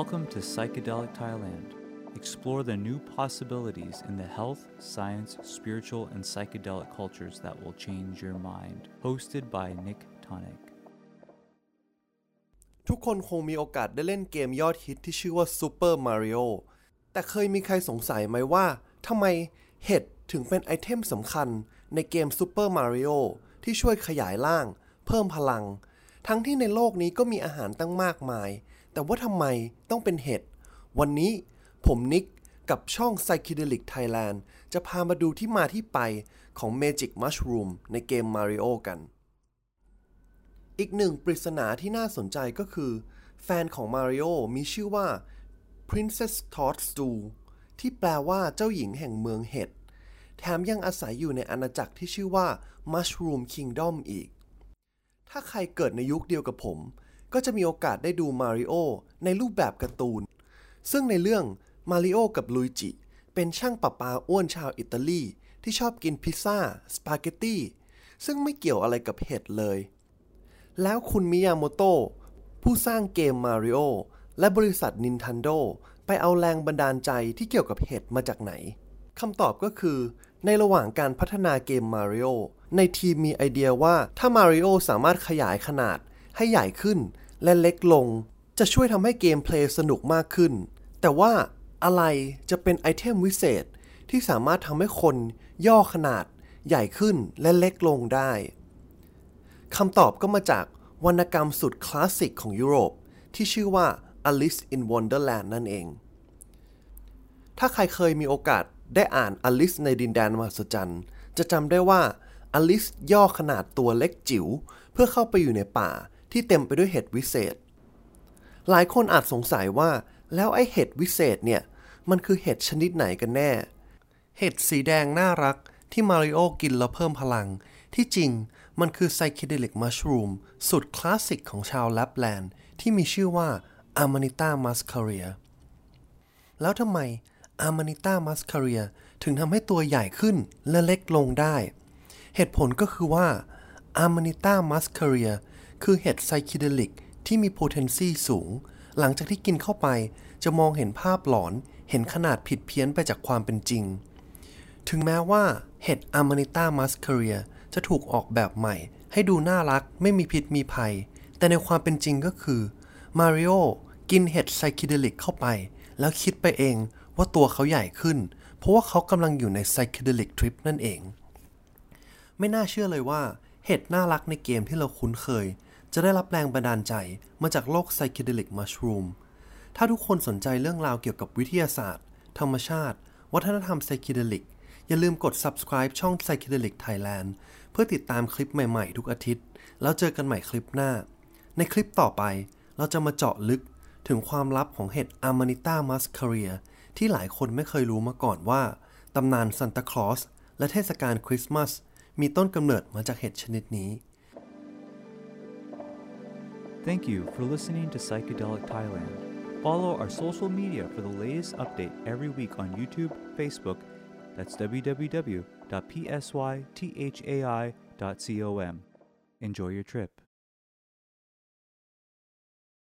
Welcome to Psychedelic Thailand. Explore the new possibilities in the health, science, spiritual, and psychedelic cultures that will change your mind. Hosted by Nick Tonic. ทุกคนคงมีโอกาสได้เล่นเกมยอดฮิตที่ชื่อว่า Super Mario แต่เคยมีใครสงสัยไหมว่าทำไมเห็ดถึงเป็นไอเทมสำคัญในเกม Super Mario ที่ช่วยขยายร่าง เพิ่มพลัง ทั้งที่ในโลกนี้ก็มีอาหารตั้งมากมาย แต่ว่าทำไมต้องเป็นเห็ด วันนี้ผมนิกกับช่อง Psychedelic Thailand จะพามาดูที่มาที่ไปของ Magic Mushroom ในเกม Mario กัน อีกหนึ่งปริศนาที่น่าสนใจก็คือ แฟนของมาริโอมีชื่อว่า Princess Todd Stew ที่แปลว่าเจ้าหญิงแห่งเมืองเห็ด แถมยังอาศัยอยู่ในอาณาจักรที่ชื่อว่า Mushroom Kingdom อีก ถ้าใครเกิดในยุคเดียวกับผม ก็จะมีโอกาสได้ดูมาริโอในรูปแบบการ์ตูน ซึ่งในเรื่องมาริโอกับลุยจิ เป็นช่างประปาอ้วนชาวอิตาลีที่ชอบกินพิซซ่า สปาเกตตี้ ซึ่งไม่เกี่ยวอะไรกับเห็ดเลย แล้วคุณมิยาโมโตะผู้สร้างเกม Mario และบริษัท Nintendo ไปเอาแรงบันดาลใจที่เกี่ยวกับเห็ดมาจากไหนคำตอบก็คือ ในระหว่างการพัฒนาเกม Mario ในทีมมีไอเดียว่าถ้า Mario สามารถขยายขนาดให้ใหญ่ขึ้น และเล็กลง จะช่วยทำให้ gameplay สนุกมากขึ้น แต่ว่าอะไรจะเป็น item วิเศษที่สามารถทำให้คนย่อขนาดใหญ่ขึ้นและเล็กลงได้คำตอบก็มาจากวรรณกรรมสุดคลาสสิกของยุโรป ที่ชื่อว่า Alice in Wonderland นั่นเอง ถ้าใครเคยมีโอกาสได้อ่าน Alice ในดินแดนมหัศจรรย์ จะจำได้ว่า Alice ย่อขนาดตัวเล็กจิ๋วเพื่อเข้าไปอยู่ในป่า ที่เต็มไปด้วยเห็ดวิเศษ หลายคนอาจสงสัยว่า แล้วไอ้เห็ดวิเศษเนี่ย มันคือเห็ดชนิดไหนกันแน่ เห็ดสีแดงน่ารักที่มาริโอกินแล้วเพิ่มพลัง ที่จริงมันคือไซคิเดลิกมัชรูมสุดคลาสสิกของชาวแลปแลนด์ ที่มีชื่อว่า Amanita muscaria แล้วทำไม Amanita muscaria ถึงทำให้ตัวใหญ่ขึ้นและเล็กลงได้ เหตุผลก็คือว่า Amanita muscaria คื คือเห็ดไซคิเดลิกที่มี potency สูง หลังจากที่กินเข้าไปจะมองเห็นภาพหลอนเห็นขนาดผิดเพี้ยนไปจากความเป็นจริง ถึงแม้ว่าเห็ด Amanita muscaria จะถูกออกแบบใหม่ ให้ดูน่ารักไม่มีพิษมีภัย แต่ในความเป็นจริงก็คือมาริโอกินเห็ด psychedelic เข้าไป แล้วคิดไปเองว่าตัวเขาใหญ่ขึ้น เพราะว่าเขากำลังอยู่ใน psychedelic trip นั่นเอง ไม่น่าเชื่อเลยว่าเห็ดน่ารักในเกมที่เราคุ้นเคย จะได้รับแรงบันดาลใจมาจากโลก psychedelic mushroom ถ้าทุกคนสนใจเรื่องราวเกี่ยวกับวิทยาศาสตร์ ธรรมชาติ วัฒนธรรมไซเคเดลิก อย่าลืมกด subscribe ช่อง Psychedelic Thailand เพื่อติดตามคลิปใหม่ๆ ทุกอาทิตย์ แล้วเจอกันใหม่คลิปหน้า ในคลิปต่อไปเราจะมาเจาะลึกถึงความลับของเห็ด Amanita muscaria ที่หลายคนไม่เคยรู้มาก่อนว่า ตำนานซันตาคลอสและเทศกาลคริสต์มาสมีต้นกำเนิดมาจากเห็ดชนิดนี้ Thank you for listening to Psychedelic Thailand. Follow our social media for the latest update every week on YouTube, Facebook, that's www.psythai.com. Enjoy your trip.